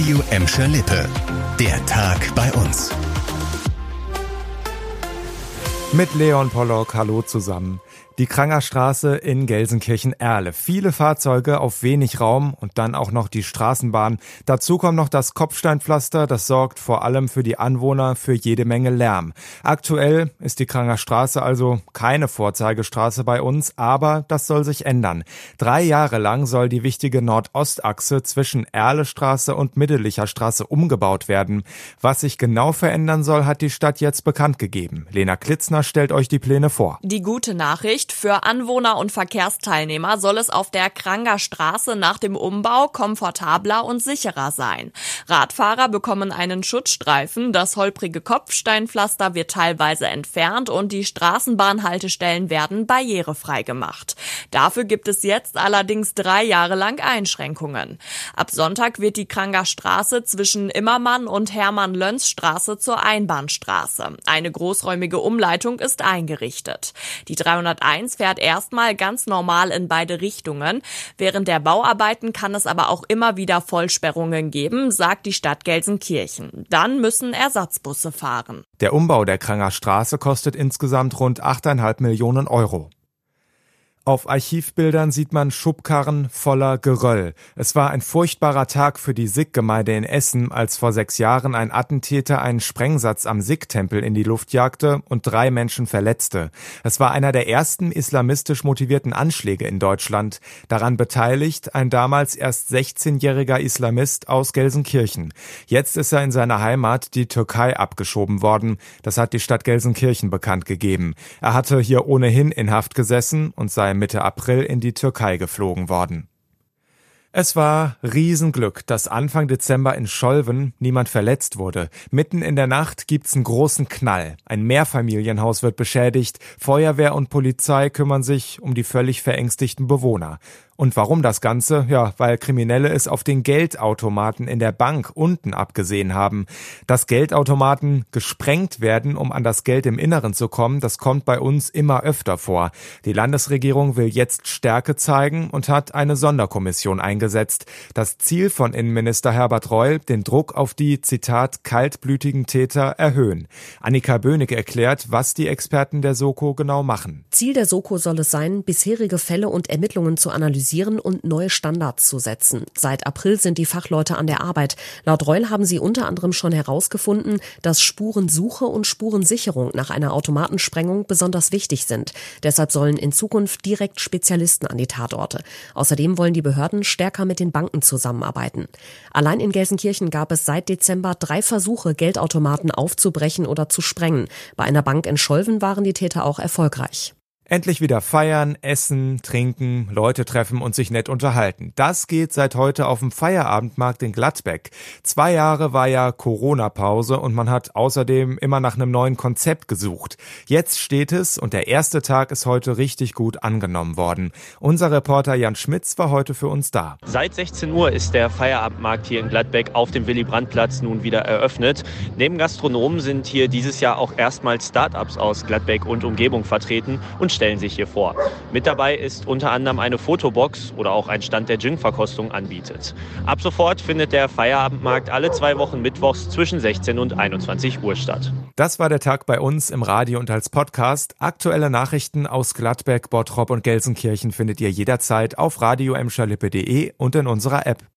Radio Emscher Lippe. Der Tag bei uns. Mit Leon Pollock, hallo zusammen. Die Krangerstraße in Gelsenkirchen-Erle. Viele Fahrzeuge auf wenig Raum und dann auch noch die Straßenbahn. Dazu kommt noch das Kopfsteinpflaster. Das sorgt vor allem für die Anwohner für jede Menge Lärm. Aktuell ist die Krangerstraße also keine Vorzeigestraße bei uns, aber das soll sich ändern. Drei Jahre lang soll die wichtige Nordostachse zwischen Erlestraße und Middelicher Straße umgebaut werden. Was sich genau verändern soll, hat die Stadt jetzt bekannt gegeben. Lena Klitzner stellt euch die Pläne vor. Die gute Nachricht, für Anwohner und Verkehrsteilnehmer soll es auf der Kranger Straße nach dem Umbau komfortabler und sicherer sein. Radfahrer bekommen einen Schutzstreifen, das holprige Kopfsteinpflaster wird teilweise entfernt und die Straßenbahnhaltestellen werden barrierefrei gemacht. Dafür gibt es jetzt allerdings drei Jahre lang Einschränkungen. Ab Sonntag wird die Kranger Straße zwischen Immermann und Hermann-Löns-Straße zur Einbahnstraße. Eine großräumige Umleitung ist eingerichtet. Die 301 1 fährt erstmal ganz normal in beide Richtungen. Während der Bauarbeiten kann es aber auch immer wieder Vollsperrungen geben, sagt die Stadt Gelsenkirchen. Dann müssen Ersatzbusse fahren. Der Umbau der Kranger Straße kostet insgesamt rund 8,5 Millionen Euro. Auf Archivbildern sieht man Schubkarren voller Geröll. Es war ein furchtbarer Tag für die Sikh-Gemeinde in Essen, als vor sechs Jahren ein Attentäter einen Sprengsatz am Sikh-Tempel in die Luft jagte und drei Menschen verletzte. Es war einer der ersten islamistisch motivierten Anschläge in Deutschland. Daran beteiligt ein damals erst 16-jähriger Islamist aus Gelsenkirchen. Jetzt ist er in seiner Heimat, die Türkei, abgeschoben worden. Das hat die Stadt Gelsenkirchen bekannt gegeben. Er hatte hier ohnehin in Haft gesessen und sei Mitte April in die Türkei geflogen worden. Es war Riesenglück, dass Anfang Dezember in Scholven niemand verletzt wurde. Mitten in der Nacht gibt's einen großen Knall. Ein Mehrfamilienhaus wird beschädigt. Feuerwehr und Polizei kümmern sich um die völlig verängstigten Bewohner. Und warum das Ganze? Ja, weil Kriminelle es auf den Geldautomaten in der Bank unten abgesehen haben. Dass Geldautomaten gesprengt werden, um an das Geld im Inneren zu kommen, das kommt bei uns immer öfter vor. Die Landesregierung will jetzt Stärke zeigen und hat eine Sonderkommission eingesetzt. Das Ziel von Innenminister Herbert Reul, den Druck auf die, Zitat, kaltblütigen Täter erhöhen. Annika Bönig erklärt, was die Experten der Soko genau machen. Ziel der Soko soll es sein, bisherige Fälle und Ermittlungen zu analysieren harmonisieren und neue Standards zu setzen. Seit April sind die Fachleute an der Arbeit. Laut Reul haben sie unter anderem schon herausgefunden, dass Spurensuche und Spurensicherung nach einer Automatensprengung besonders wichtig sind. Deshalb sollen in Zukunft direkt Spezialisten an die Tatorte. Außerdem wollen die Behörden stärker mit den Banken zusammenarbeiten. Allein in Gelsenkirchen gab es seit Dezember drei Versuche, Geldautomaten aufzubrechen oder zu sprengen. Bei einer Bank in Scholven waren die Täter auch erfolgreich. Endlich wieder feiern, essen, trinken, Leute treffen und sich nett unterhalten. Das geht seit heute auf dem Feierabendmarkt in Gladbeck. Zwei Jahre war ja Corona-Pause und man hat außerdem immer nach einem neuen Konzept gesucht. Jetzt steht es und der erste Tag ist heute richtig gut angenommen worden. Unser Reporter Jan Schmitz war heute für uns da. Seit 16 Uhr ist der Feierabendmarkt hier in Gladbeck auf dem Willy-Brandt-Platz nun wieder eröffnet. Neben Gastronomen sind hier dieses Jahr auch erstmals Start-ups aus Gladbeck und Umgebung vertreten und stellen sich hier vor. Mit dabei ist unter anderem eine Fotobox oder auch ein Stand der Gin-Verkostung anbietet. Ab sofort findet der Feierabendmarkt alle zwei Wochen mittwochs zwischen 16 und 21 Uhr statt. Das war der Tag bei uns im Radio und als Podcast. Aktuelle Nachrichten aus Gladbeck, Bottrop und Gelsenkirchen findet ihr jederzeit auf radio und in unserer App.